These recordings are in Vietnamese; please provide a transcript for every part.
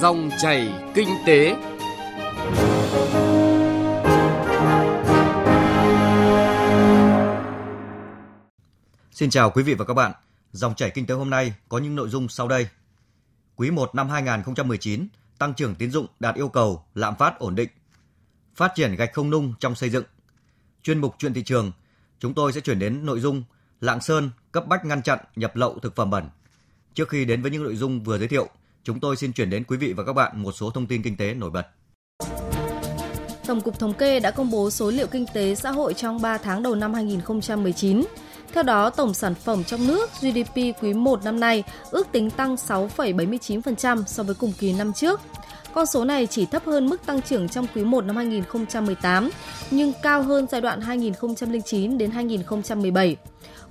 Dòng chảy kinh tế. Xin chào quý vị và các bạn. Dòng chảy kinh tế hôm nay có những nội dung sau đây. Quý 1 năm 2019, tăng trưởng tín dụng đạt yêu cầu, lạm phát ổn định. Phát triển gạch không nung trong xây dựng. Chuyên mục chuyện thị trường, chúng tôi sẽ chuyển đến nội dung Lạng Sơn cấp bách ngăn chặn nhập lậu thực phẩm bẩn. Trước khi đến với những nội dung vừa giới thiệu, chúng tôi xin chuyển đến quý vị và các bạn một số thông tin kinh tế nổi bật. Tổng cục Thống kê đã công bố số liệu kinh tế xã hội trong 3 tháng đầu năm 2019. Theo đó, tổng sản phẩm trong nước GDP quý 1 năm nay ước tính tăng 6,79% so với cùng kỳ năm trước. Con số này chỉ thấp hơn mức tăng trưởng trong quý 1 năm 2018, nhưng cao hơn giai đoạn 2009 đến 2017.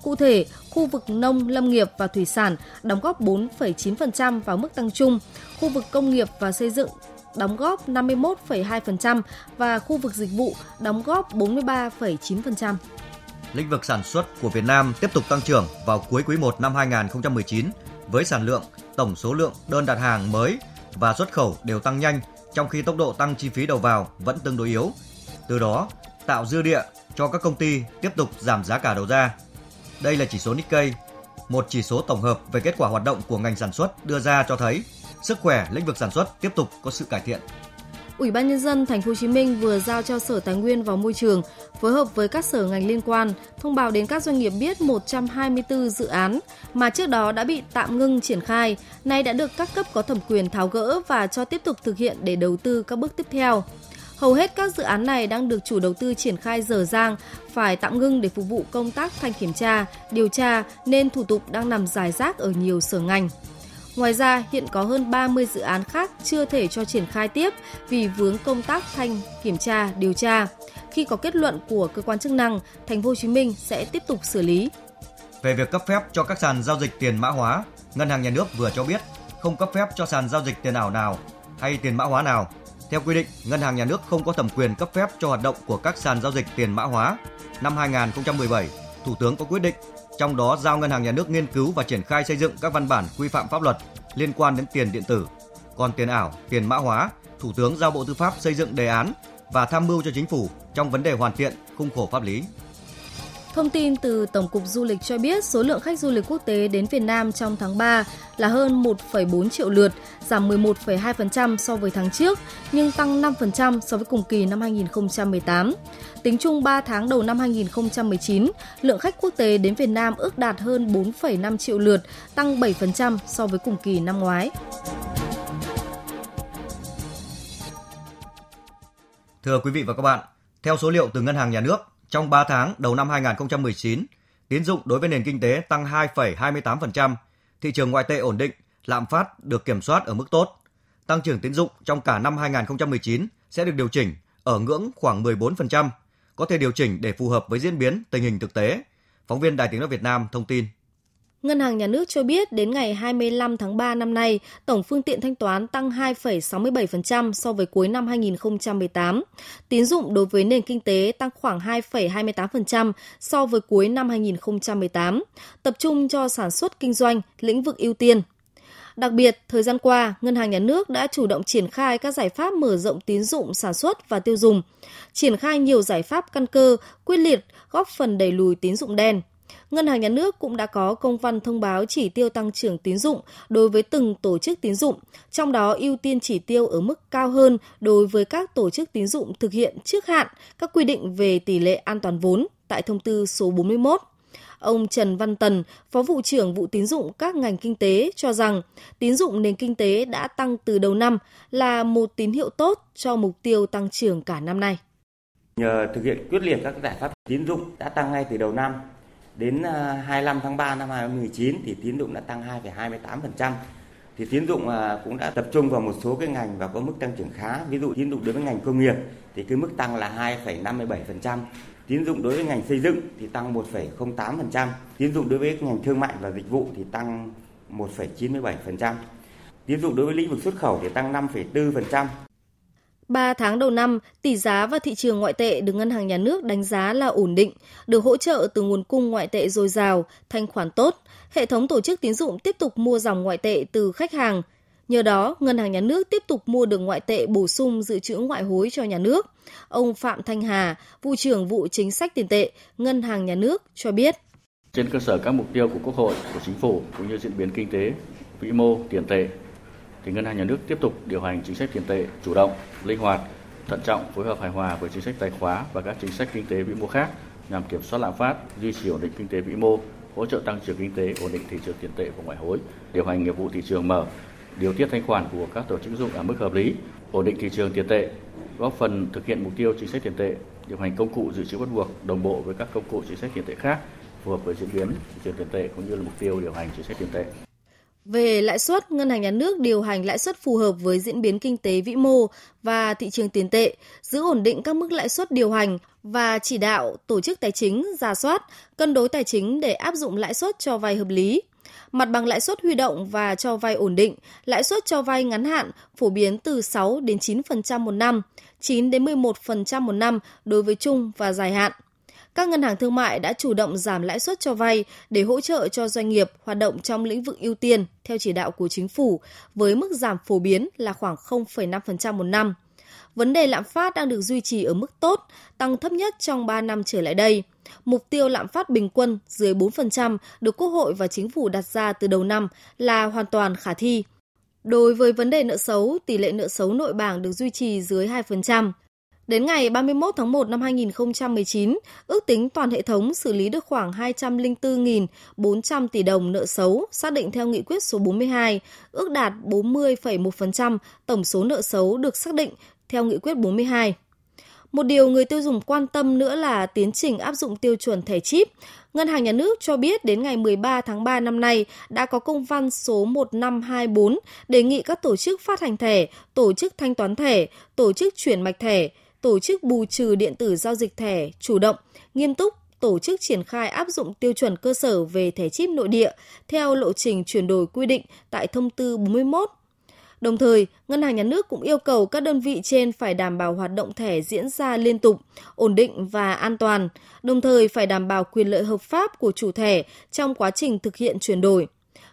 Cụ thể, khu vực nông, lâm nghiệp và thủy sản đóng góp 4,9% vào mức tăng chung, khu vực công nghiệp và xây dựng đóng góp 51,2% và khu vực dịch vụ đóng góp 43,9%. Lĩnh vực sản xuất của Việt Nam tiếp tục tăng trưởng vào cuối quý 1 năm 2019 với sản lượng, tổng số lượng đơn đặt hàng mới và xuất khẩu đều tăng nhanh, trong khi tốc độ tăng chi phí đầu vào vẫn tương đối yếu. Từ đó, tạo dư địa cho các công ty tiếp tục giảm giá cả đầu ra. Đây là chỉ số Nikkei, một chỉ số tổng hợp về kết quả hoạt động của ngành sản xuất đưa ra cho thấy sức khỏe lĩnh vực sản xuất tiếp tục có sự cải thiện. Ủy ban nhân dân thành phố Hồ Chí Minh vừa giao cho Sở Tài nguyên và Môi trường phối hợp với các sở ngành liên quan thông báo đến các doanh nghiệp biết 124 dự án mà trước đó đã bị tạm ngưng triển khai, nay đã được các cấp có thẩm quyền tháo gỡ và cho tiếp tục thực hiện để đầu tư các bước tiếp theo. Hầu hết các dự án này đang được chủ đầu tư triển khai dở dang, phải tạm ngưng để phục vụ công tác thanh kiểm tra, điều tra nên thủ tục đang nằm dài rác ở nhiều sở ngành. Ngoài ra, hiện có hơn 30 dự án khác chưa thể cho triển khai tiếp vì vướng công tác thanh kiểm tra, điều tra. Khi có kết luận của cơ quan chức năng, thành phố Hồ Chí Minh sẽ tiếp tục xử lý. Về việc cấp phép cho các sàn giao dịch tiền mã hóa, Ngân hàng Nhà nước vừa cho biết không cấp phép cho sàn giao dịch tiền ảo nào hay tiền mã hóa nào. Theo quy định, Ngân hàng Nhà nước không có thẩm quyền cấp phép cho hoạt động của các sàn giao dịch tiền mã hóa. Năm 2017, Thủ tướng có quyết định trong đó giao Ngân hàng Nhà nước nghiên cứu và triển khai xây dựng các văn bản quy phạm pháp luật liên quan đến tiền điện tử. Còn tiền ảo, tiền mã hóa, Thủ tướng giao Bộ Tư pháp xây dựng đề án và tham mưu cho chính phủ trong vấn đề hoàn thiện khung khổ pháp lý. Thông tin từ Tổng cục Du lịch cho biết số lượng khách du lịch quốc tế đến Việt Nam trong tháng 3 là hơn 1,4 triệu lượt, giảm 11,2% so với tháng trước, nhưng tăng 5% so với cùng kỳ năm 2018. Tính chung 3 tháng đầu năm 2019, lượng khách quốc tế đến Việt Nam ước đạt hơn 4,5 triệu lượt, tăng 7% so với cùng kỳ năm ngoái. Thưa quý vị và các bạn, theo số liệu từ Ngân hàng Nhà nước, trong 3 tháng đầu năm 2019, tín dụng đối với nền kinh tế tăng 2,28%, thị trường ngoại tệ ổn định, lạm phát được kiểm soát ở mức tốt. Tăng trưởng tín dụng trong cả năm 2019 sẽ được điều chỉnh ở ngưỡng khoảng 14%, có thể điều chỉnh để phù hợp với diễn biến tình hình thực tế. Phóng viên Đài Tiếng nói Việt Nam thông tin. Ngân hàng Nhà nước cho biết đến ngày 25 tháng 3 năm nay, tổng phương tiện thanh toán tăng 2,67% so với cuối năm 2018. Tín dụng đối với nền kinh tế tăng khoảng 2,28% so với cuối năm 2018, tập trung cho sản xuất kinh doanh, lĩnh vực ưu tiên. Đặc biệt, thời gian qua, Ngân hàng Nhà nước đã chủ động triển khai các giải pháp mở rộng tín dụng sản xuất và tiêu dùng, triển khai nhiều giải pháp căn cơ, quyết liệt góp phần đẩy lùi tín dụng đen, Ngân hàng Nhà nước cũng đã có công văn thông báo chỉ tiêu tăng trưởng tín dụng đối với từng tổ chức tín dụng, trong đó ưu tiên chỉ tiêu ở mức cao hơn đối với các tổ chức tín dụng thực hiện trước hạn các quy định về tỷ lệ an toàn vốn tại thông tư số 41. Ông Trần Văn Tần, Phó vụ trưởng vụ tín dụng các ngành kinh tế cho rằng tín dụng nền kinh tế đã tăng từ đầu năm là một tín hiệu tốt cho mục tiêu tăng trưởng cả năm nay. Nhờ thực hiện quyết liệt các giải pháp tín dụng đã tăng ngay từ đầu năm, Đến ờ, 25 tháng 3 năm 2019 thì tín dụng đã tăng 2,28%. Thì tín dụng ờ, cũng đã tập trung vào một số cái ngành và có mức tăng trưởng khá. Ví dụ tín dụng đối với ngành công nghiệp thì cái mức tăng là 2,57%. Tín dụng đối với ngành xây dựng thì tăng 1,08%. Tín dụng đối với ngành thương mại và dịch vụ thì tăng 1,97%. Tín dụng đối với lĩnh vực xuất khẩu thì tăng 5,4%. 3 tháng đầu năm, tỷ giá và thị trường ngoại tệ được Ngân hàng Nhà nước đánh giá là ổn định, được hỗ trợ từ nguồn cung ngoại tệ dồi dào, thanh khoản tốt. Hệ thống tổ chức tín dụng tiếp tục mua dòng ngoại tệ từ khách hàng. Nhờ đó, Ngân hàng Nhà nước tiếp tục mua được ngoại tệ bổ sung dự trữ ngoại hối cho nhà nước. Ông Phạm Thanh Hà, vụ trưởng vụ chính sách tiền tệ, Ngân hàng Nhà nước cho biết. Trên cơ sở các mục tiêu của Quốc hội, của Chính phủ cũng như diễn biến kinh tế, vĩ mô, tiền tệ, thì Ngân hàng Nhà nước tiếp tục điều hành chính sách tiền tệ chủ động, linh hoạt, thận trọng, phối hợp hài hòa với chính sách tài khóa và các chính sách kinh tế vĩ mô khác nhằm kiểm soát lạm phát, duy trì ổn định kinh tế vĩ mô, hỗ trợ tăng trưởng kinh tế, ổn định thị trường tiền tệ và ngoại hối, điều hành nghiệp vụ thị trường mở, điều tiết thanh khoản của các tổ chức dụng ở mức hợp lý, ổn định thị trường tiền tệ, góp phần thực hiện mục tiêu chính sách tiền tệ, điều hành công cụ dự trữ bắt buộc đồng bộ với các công cụ chính sách tiền tệ khác phù hợp với diễn biến thị trường tiền tệ cũng như là mục tiêu điều hành chính sách tiền tệ. Về lãi suất, Ngân hàng Nhà nước điều hành lãi suất phù hợp với diễn biến kinh tế vĩ mô và thị trường tiền tệ, giữ ổn định các mức lãi suất điều hành và chỉ đạo tổ chức tài chính giả soát, cân đối tài chính để áp dụng lãi suất cho vay hợp lý. Mặt bằng lãi suất huy động và cho vay ổn định, lãi suất cho vay ngắn hạn phổ biến từ 6 đến 9% một năm, 9 đến 11% một năm đối với chung và dài hạn các ngân hàng thương mại đã chủ động giảm lãi suất cho vay để hỗ trợ cho doanh nghiệp hoạt động trong lĩnh vực ưu tiên theo chỉ đạo của chính phủ với mức giảm phổ biến là khoảng 0,5% một năm. Vấn đề lạm phát đang được duy trì ở mức tốt, tăng thấp nhất trong 3 năm trở lại đây. Mục tiêu lạm phát bình quân dưới 4% được Quốc hội và Chính phủ đặt ra từ đầu năm là hoàn toàn khả thi. Đối với vấn đề nợ xấu, tỷ lệ nợ xấu nội bảng được duy trì dưới 2%. Đến ngày 31 tháng 1 năm 2019, ước tính toàn hệ thống xử lý được khoảng 204.400 tỷ đồng nợ xấu, xác định theo nghị quyết số 42, ước đạt 40,1% tổng số nợ xấu được xác định theo nghị quyết 42. Một điều người tiêu dùng quan tâm nữa là tiến trình áp dụng tiêu chuẩn thẻ chip. Ngân hàng Nhà nước cho biết đến ngày 13 tháng 3 năm nay đã có công văn số 1524 đề nghị các tổ chức phát hành thẻ, tổ chức thanh toán thẻ, tổ chức chuyển mạch thẻ, tổ chức bù trừ điện tử giao dịch thẻ chủ động, nghiêm túc tổ chức triển khai áp dụng tiêu chuẩn cơ sở về thẻ chip nội địa theo lộ trình chuyển đổi quy định tại thông tư 41. Đồng thời, Ngân hàng Nhà nước cũng yêu cầu các đơn vị trên phải đảm bảo hoạt động thẻ diễn ra liên tục, ổn định và an toàn, đồng thời phải đảm bảo quyền lợi hợp pháp của chủ thẻ trong quá trình thực hiện chuyển đổi.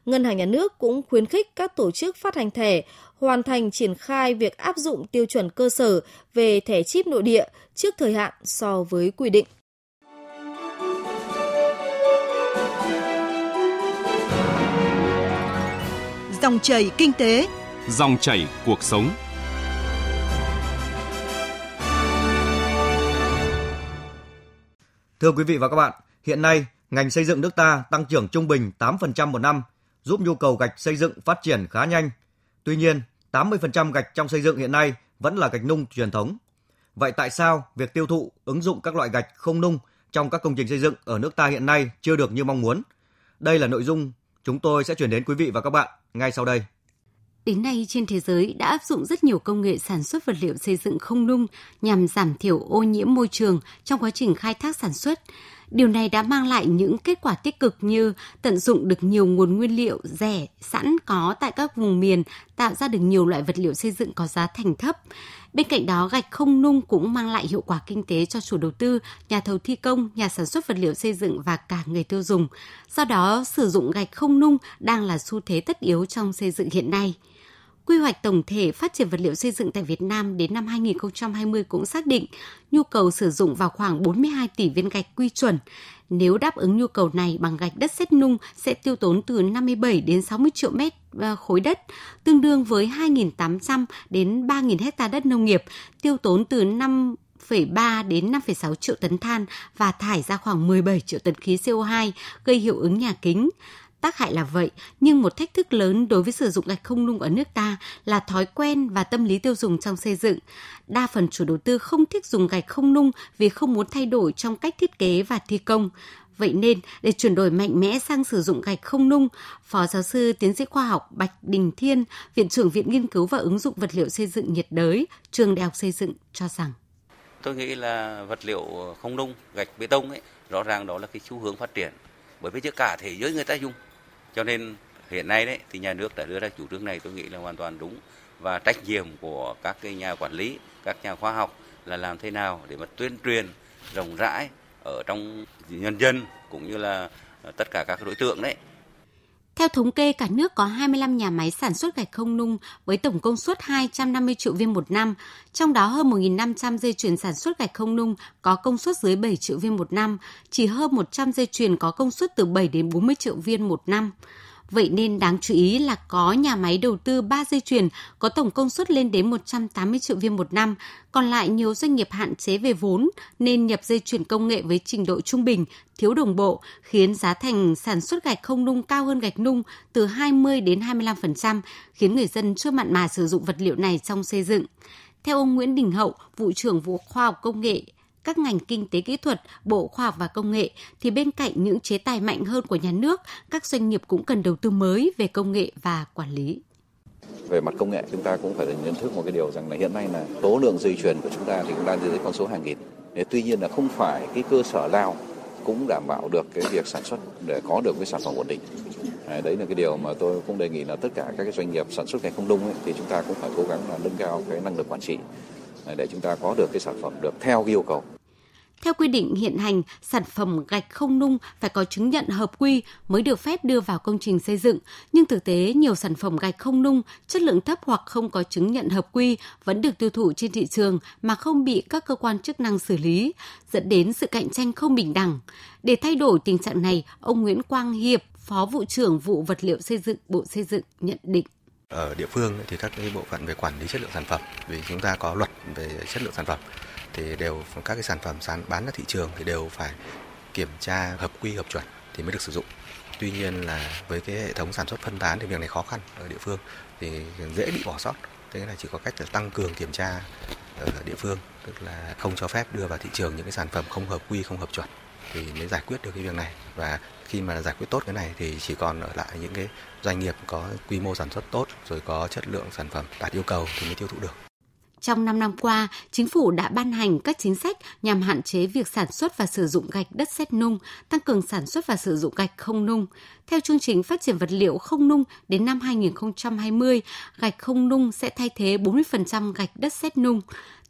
Ngân hàng Nhà nước cũng khuyến khích các tổ chức phát hành thẻ hoàn thành triển khai việc áp dụng tiêu chuẩn cơ sở về thẻ chip nội địa trước thời hạn so với quy định. Dòng chảy kinh tế, dòng chảy cuộc sống. Thưa quý vị và các bạn, hiện nay ngành xây dựng nước ta tăng trưởng trung bình 8% một năm, giúp nhu cầu gạch xây dựng phát triển khá nhanh. Tuy nhiên, 80% gạch trong xây dựng hiện nay vẫn là gạch nung truyền thống. Vậy tại sao việc tiêu thụ, ứng dụng các loại gạch không nung trong các công trình xây dựng ở nước ta hiện nay chưa được như mong muốn? Đây là nội dung chúng tôi sẽ chuyển đến quý vị và các bạn ngay sau đây. Đến nay trên thế giới đã áp dụng rất nhiều công nghệ sản xuất vật liệu xây dựng không nung nhằm giảm thiểu ô nhiễm môi trường trong quá trình khai thác sản xuất. Điều này đã mang lại những kết quả tích cực như tận dụng được nhiều nguồn nguyên liệu rẻ sẵn có tại các vùng miền, tạo ra được nhiều loại vật liệu xây dựng có giá thành thấp. Bên cạnh đó, gạch không nung cũng mang lại hiệu quả kinh tế cho chủ đầu tư, nhà thầu thi công, nhà sản xuất vật liệu xây dựng và cả người tiêu dùng. Do đó, sử dụng gạch không nung đang là xu thế tất yếu trong xây dựng hiện nay. Quy hoạch tổng thể phát triển vật liệu xây dựng tại Việt Nam đến năm 2020 cũng xác định nhu cầu sử dụng vào khoảng 42 tỷ viên gạch quy chuẩn. Nếu đáp ứng nhu cầu này bằng gạch đất sét nung sẽ tiêu tốn từ 57 đến 60 triệu mét ờ, khối đất, tương đương với 2.800 đến 3.000 hecta đất nông nghiệp, tiêu tốn từ 5 5,3 đến 5,6 triệu tấn than và thải ra khoảng 17 triệu tấn khí CO2, gây hiệu ứng nhà kính. Tác hại là vậy, nhưng một thách thức lớn đối với sử dụng gạch không nung ở nước ta là thói quen và tâm lý tiêu dùng trong xây dựng. Đa phần chủ đầu tư không thích dùng gạch không nung vì không muốn thay đổi trong cách thiết kế và thi công. Vậy nên, để chuyển đổi mạnh mẽ sang sử dụng gạch không nung, Phó giáo sư tiến sĩ khoa học Bạch Đình Thiên, Viện trưởng Viện Nghiên cứu và ứng dụng vật liệu xây dựng nhiệt đới, Trường Đại học Xây dựng cho rằng Tôi nghĩ là vật liệu không nung, gạch bê tông ấy, rõ ràng đó là cái xu hướng phát triển. Bởi vì cả thế giới người ta dùng cho nên hiện nay đấy thì nhà nước đã đưa ra chủ trương này tôi nghĩ là hoàn toàn đúng. Và trách nhiệm của các cái nhà quản lý, các nhà khoa học là làm thế nào để mà tuyên truyền rộng rãi ở trong nhân dân cũng như là ờ, tất cả các đối tượng đấy. Theo thống kê, cả nước có 25 nhà máy sản xuất gạch không nung với tổng công suất 250 triệu viên một năm, trong đó hơn 1.500 dây chuyền sản xuất gạch không nung có công suất dưới 7 triệu viên một năm, chỉ hơn 100 dây chuyền có công suất từ 7 đến 40 triệu viên một năm. Vậy nên đáng chú ý là có nhà máy đầu tư 3 dây chuyền có tổng công suất lên đến 180 triệu viên một năm, còn lại nhiều doanh nghiệp hạn chế về vốn nên nhập dây chuyền công nghệ với trình độ trung bình, thiếu đồng bộ, khiến giá thành sản xuất gạch không nung cao hơn gạch nung từ 20 đến 25%, khiến người dân chưa mặn mà sử dụng vật liệu này trong xây dựng. Theo ông Nguyễn Đình Hậu, vụ trưởng vụ khoa học công nghệ các ngành kinh tế kỹ thuật, Bộ Khoa học và Công nghệ thì bên cạnh những chế tài mạnh hơn của nhà nước, các doanh nghiệp cũng cần đầu tư mới về công nghệ và quản lý. Về mặt công nghệ chúng ta cũng phải nhận thức một cái điều rằng là hiện nay là số lượng dây chuyền của chúng ta thì cũng đang dưới con số hàng nghìn. Tuy nhiên là không phải cái cơ sở nào cũng đảm bảo được cái việc sản xuất để có được cái sản phẩm ổn định. Đấy là cái điều mà tôi cũng đề nghị là tất cả các cái doanh nghiệp sản xuất ngành không nung ấy, thì chúng ta cũng phải cố gắng là nâng cao cái năng lực quản trị để chúng ta có được cái sản phẩm được theo yêu cầu. Theo quy định hiện hành, sản phẩm gạch không nung phải có chứng nhận hợp quy mới được phép đưa vào công trình xây dựng, nhưng thực tế nhiều sản phẩm gạch không nung chất lượng thấp hoặc không có chứng nhận hợp quy vẫn được tiêu thụ trên thị trường mà không bị các cơ quan chức năng xử lý, dẫn đến sự cạnh tranh không bình đẳng. Để thay đổi tình trạng này, ông Nguyễn Quang Hiệp, Phó vụ trưởng vụ vật liệu xây dựng Bộ Xây dựng nhận định ở địa phương thì các cái bộ phận về quản lý chất lượng sản phẩm, vì chúng ta có luật về chất lượng sản phẩm, thì đều, các cái sản phẩm sản bán ra thị trường thì đều phải kiểm tra hợp quy hợp chuẩn thì mới được sử dụng. Tuy nhiên là với cái hệ thống sản xuất phân tán thì việc này khó khăn ở địa phương, thì dễ bị bỏ sót. Thế là chỉ có cách là tăng cường kiểm tra ở địa phương, tức là không cho phép đưa vào thị trường những cái sản phẩm không hợp quy, không hợp chuẩn thì mới giải quyết được cái việc này. Và khi mà giải quyết tốt cái này thì chỉ còn ở lại những cái doanh nghiệp có quy mô sản xuất tốt, rồi có chất lượng sản phẩm đạt yêu cầu thì mới tiêu thụ được. Trong 5 năm qua, chính phủ đã ban hành các chính sách nhằm hạn chế việc sản xuất và sử dụng gạch đất sét nung, tăng cường sản xuất và sử dụng gạch không nung. Theo chương trình phát triển vật liệu không nung đến năm 2020, gạch không nung sẽ thay thế 40% gạch đất sét nung.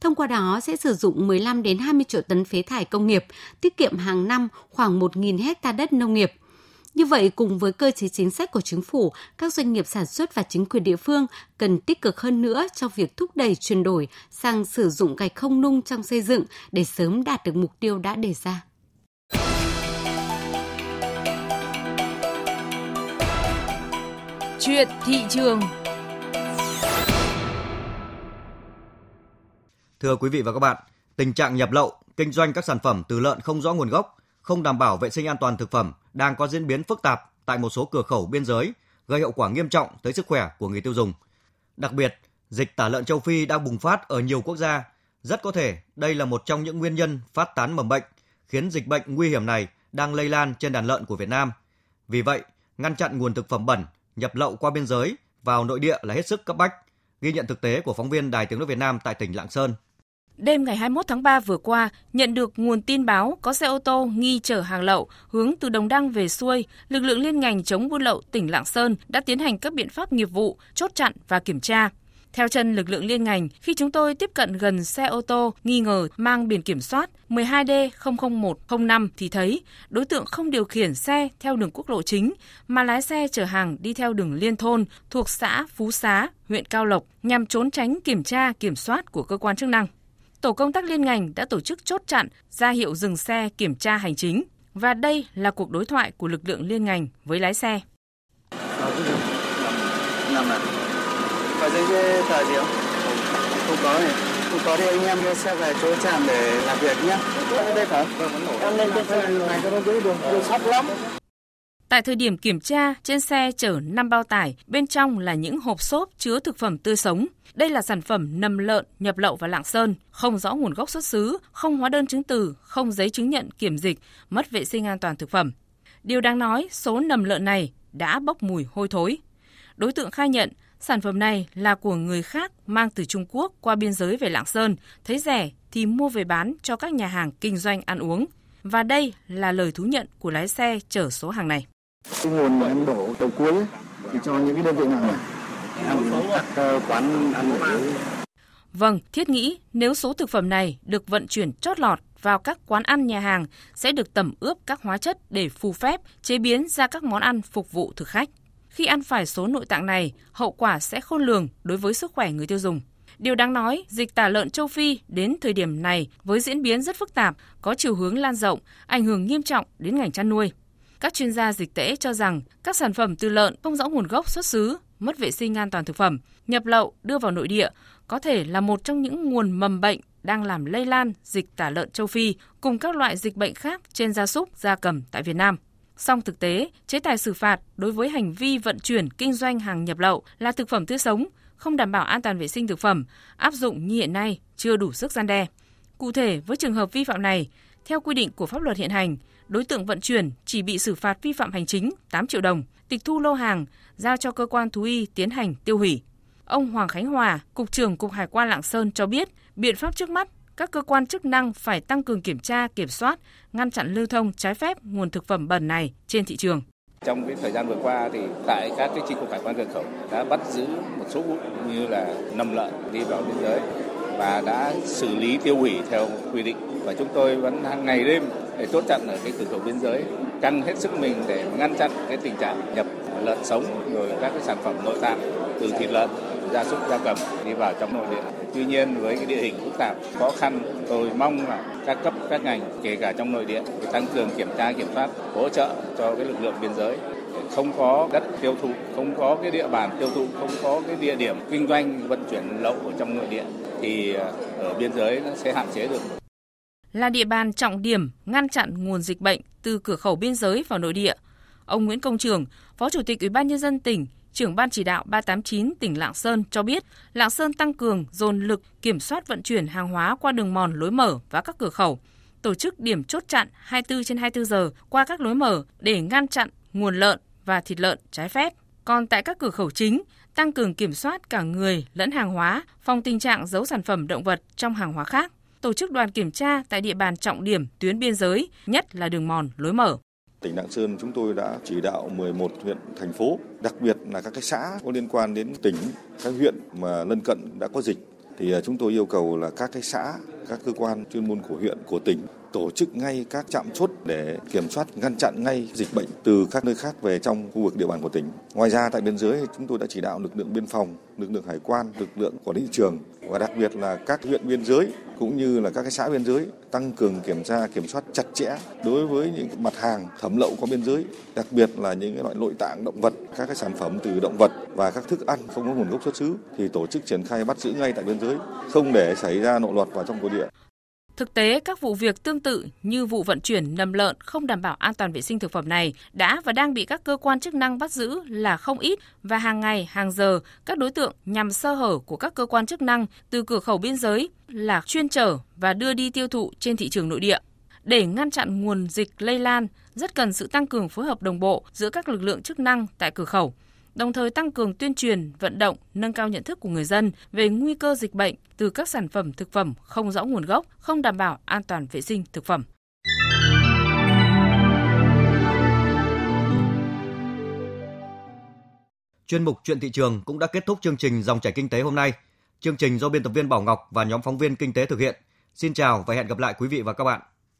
Thông qua đó sẽ sử dụng 15 đến 20 triệu tấn phế thải công nghiệp, tiết kiệm hàng năm khoảng 1.000 hecta đất nông nghiệp. Như vậy, cùng với cơ chế chính sách của chính phủ, các doanh nghiệp sản xuất và chính quyền địa phương cần tích cực hơn nữa trong việc thúc đẩy chuyển đổi sang sử dụng gạch không nung trong xây dựng để sớm đạt được mục tiêu đã đề ra. Chuyện thị trường Thưa quý vị và các bạn, tình trạng nhập lậu, kinh doanh các sản phẩm từ lợn không rõ nguồn gốc, không đảm bảo vệ sinh an toàn thực phẩm đang có diễn biến phức tạp tại một số cửa khẩu biên giới, gây hậu quả nghiêm trọng tới sức khỏe của người tiêu dùng. Đặc biệt, dịch tả lợn châu Phi đang bùng phát ở nhiều quốc gia. Rất có thể đây là một trong những nguyên nhân phát tán mầm bệnh, khiến dịch bệnh nguy hiểm này đang lây lan trên đàn lợn của Việt Nam. Vì vậy, ngăn chặn nguồn thực phẩm bẩn nhập lậu qua biên giới vào nội địa là hết sức cấp bách. Ghi nhận thực tế của phóng viên Đài Tiếng nói Việt Nam tại tỉnh Lạng Sơn. Đêm ngày 21 tháng 3 vừa qua, nhận được nguồn tin báo có xe ô tô nghi chở hàng lậu hướng từ Đồng Đăng về xuôi, lực lượng liên ngành chống buôn lậu tỉnh Lạng Sơn đã tiến hành các biện pháp nghiệp vụ, chốt chặn và kiểm tra. Theo chân lực lượng liên ngành, khi chúng tôi tiếp cận gần xe ô tô nghi ngờ mang biển kiểm soát 12D00105 thì thấy đối tượng không điều khiển xe theo đường quốc lộ chính mà lái xe chở hàng đi theo đường liên thôn thuộc xã Phú Xá, huyện Cao Lộc nhằm trốn tránh kiểm tra kiểm soát của cơ quan chức năng tổ công tác liên ngành đã tổ chức chốt chặn, ra hiệu dừng xe kiểm tra hành chính. Và đây là cuộc đối thoại của lực lượng liên ngành với lái xe. Có giấy tờ gì không? Không có này. Không có thì anh em đưa xe về chỗ trạm để làm việc nhé. Đây phải. Em lên trên xe này cho nó dễ đường, đường sắp lắm. Tại thời điểm kiểm tra, trên xe chở 5 bao tải, bên trong là những hộp xốp chứa thực phẩm tươi sống. Đây là sản phẩm nầm lợn nhập lậu vào Lạng Sơn, không rõ nguồn gốc xuất xứ, không hóa đơn chứng từ, không giấy chứng nhận kiểm dịch, mất vệ sinh an toàn thực phẩm. Điều đáng nói, số nầm lợn này đã bốc mùi hôi thối. Đối tượng khai nhận sản phẩm này là của người khác mang từ Trung Quốc qua biên giới về Lạng Sơn, thấy rẻ thì mua về bán cho các nhà hàng kinh doanh ăn uống. Và đây là lời thú nhận của lái xe chở số hàng này. Cái nguồn mà em đổ đầu cuối thì cho những cái đơn vị nào này? các quán ăn uống. Vâng, thiết nghĩ nếu số thực phẩm này được vận chuyển chót lọt vào các quán ăn nhà hàng sẽ được tẩm ướp các hóa chất để phù phép chế biến ra các món ăn phục vụ thực khách. Khi ăn phải số nội tạng này, hậu quả sẽ khôn lường đối với sức khỏe người tiêu dùng. Điều đáng nói, dịch tả lợn châu Phi đến thời điểm này với diễn biến rất phức tạp, có chiều hướng lan rộng, ảnh hưởng nghiêm trọng đến ngành chăn nuôi. Các chuyên gia dịch tễ cho rằng các sản phẩm từ lợn không rõ nguồn gốc xuất xứ, mất vệ sinh an toàn thực phẩm, nhập lậu đưa vào nội địa có thể là một trong những nguồn mầm bệnh đang làm lây lan dịch tả lợn châu Phi cùng các loại dịch bệnh khác trên gia súc, gia cầm tại Việt Nam. Song thực tế, chế tài xử phạt đối với hành vi vận chuyển kinh doanh hàng nhập lậu là thực phẩm tươi sống, không đảm bảo an toàn vệ sinh thực phẩm, áp dụng như hiện nay chưa đủ sức gian đe. Cụ thể, với trường hợp vi phạm này, theo quy định của pháp luật hiện hành, đối tượng vận chuyển chỉ bị xử phạt vi phạm hành chính 8 triệu đồng, tịch thu lô hàng, giao cho cơ quan thú y tiến hành tiêu hủy. Ông Hoàng Khánh Hòa, Cục trưởng Cục Hải quan Lạng Sơn cho biết, biện pháp trước mắt các cơ quan chức năng phải tăng cường kiểm tra, kiểm soát, ngăn chặn lưu thông trái phép nguồn thực phẩm bẩn này trên thị trường. Trong cái thời gian vừa qua thì tại các cái chi cục hải quan cửa khẩu đã bắt giữ một số vụ như là nầm lợn đi vào biên giới và đã xử lý tiêu hủy theo quy định và chúng tôi vẫn hàng ngày đêm để chốt chặn ở cái cửa khẩu biên giới căng hết sức mình để ngăn chặn cái tình trạng nhập lợn sống rồi các cái sản phẩm nội tạng từ thịt lợn gia súc gia cầm đi vào trong nội địa. Tuy nhiên với cái địa hình phức tạp, khó khăn, tôi mong là các cấp các ngành kể cả trong nội địa tăng cường kiểm tra kiểm soát hỗ trợ cho cái lực lượng biên giới không có đất tiêu thụ, không có cái địa bàn tiêu thụ, không có cái địa điểm kinh doanh vận chuyển lậu ở trong nội địa thì ờ, ở biên giới nó sẽ hạn chế được. Là địa bàn trọng điểm ngăn chặn nguồn dịch bệnh từ cửa khẩu biên giới vào nội địa. Ông Nguyễn Công Trường, Phó Chủ tịch Ủy ban nhân dân tỉnh trưởng ban chỉ đạo 389 tỉnh Lạng Sơn cho biết, Lạng Sơn tăng cường dồn lực kiểm soát vận chuyển hàng hóa qua đường mòn lối mở và các cửa khẩu, tổ chức điểm chốt chặn 24 trên 24 giờ qua các lối mở để ngăn chặn nguồn lợn và thịt lợn trái phép. Còn tại các cửa khẩu chính, tăng cường kiểm soát cả người lẫn hàng hóa, phòng tình trạng giấu sản phẩm động vật trong hàng hóa khác, tổ chức đoàn kiểm tra tại địa bàn trọng điểm tuyến biên giới, nhất là đường mòn lối mở. Tỉnh Lạng Sơn chúng tôi đã chỉ đạo 11 huyện, thành phố, đặc biệt là các cái xã có liên quan đến tỉnh, các huyện mà lân cận đã có dịch thì à, chúng tôi yêu cầu là các cái xã, các cơ quan chuyên môn của huyện, của tỉnh tổ chức ngay các trạm chốt để kiểm soát ngăn chặn ngay dịch bệnh từ các nơi khác về trong khu vực địa bàn của tỉnh. Ngoài ra tại biên giới chúng tôi đã chỉ đạo lực lượng biên phòng, lực lượng hải quan, lực lượng quản lý thị trường và đặc biệt là các huyện biên giới cũng như là các cái xã biên giới tăng cường kiểm tra kiểm soát chặt chẽ đối với những mặt hàng thẩm lậu qua biên giới, đặc biệt là những cái loại nội tạng động vật, các cái sản phẩm từ động vật và các thức ăn không có nguồn gốc xuất xứ thì tổ chức triển khai bắt giữ ngay tại biên giới, không để xảy ra nội luật vào trong nội địa. Thực tế, các vụ việc tương tự như vụ vận chuyển nầm lợn không đảm bảo an toàn vệ sinh thực phẩm này đã và đang bị các cơ quan chức năng bắt giữ là không ít và hàng ngày, hàng giờ, các đối tượng nhằm sơ hở của các cơ quan chức năng từ cửa khẩu biên giới là chuyên trở và đưa đi tiêu thụ trên thị trường nội địa. Để ngăn chặn nguồn dịch lây lan, rất cần sự tăng cường phối hợp đồng bộ giữa các lực lượng chức năng tại cửa khẩu đồng thời tăng cường tuyên truyền, vận động, nâng cao nhận thức của người dân về nguy cơ dịch bệnh từ các sản phẩm thực phẩm không rõ nguồn gốc, không đảm bảo an toàn vệ sinh thực phẩm. Chuyên mục Chuyện thị trường cũng đã kết thúc chương trình Dòng chảy kinh tế hôm nay. Chương trình do biên tập viên Bảo Ngọc và nhóm phóng viên kinh tế thực hiện. Xin chào và hẹn gặp lại quý vị và các bạn.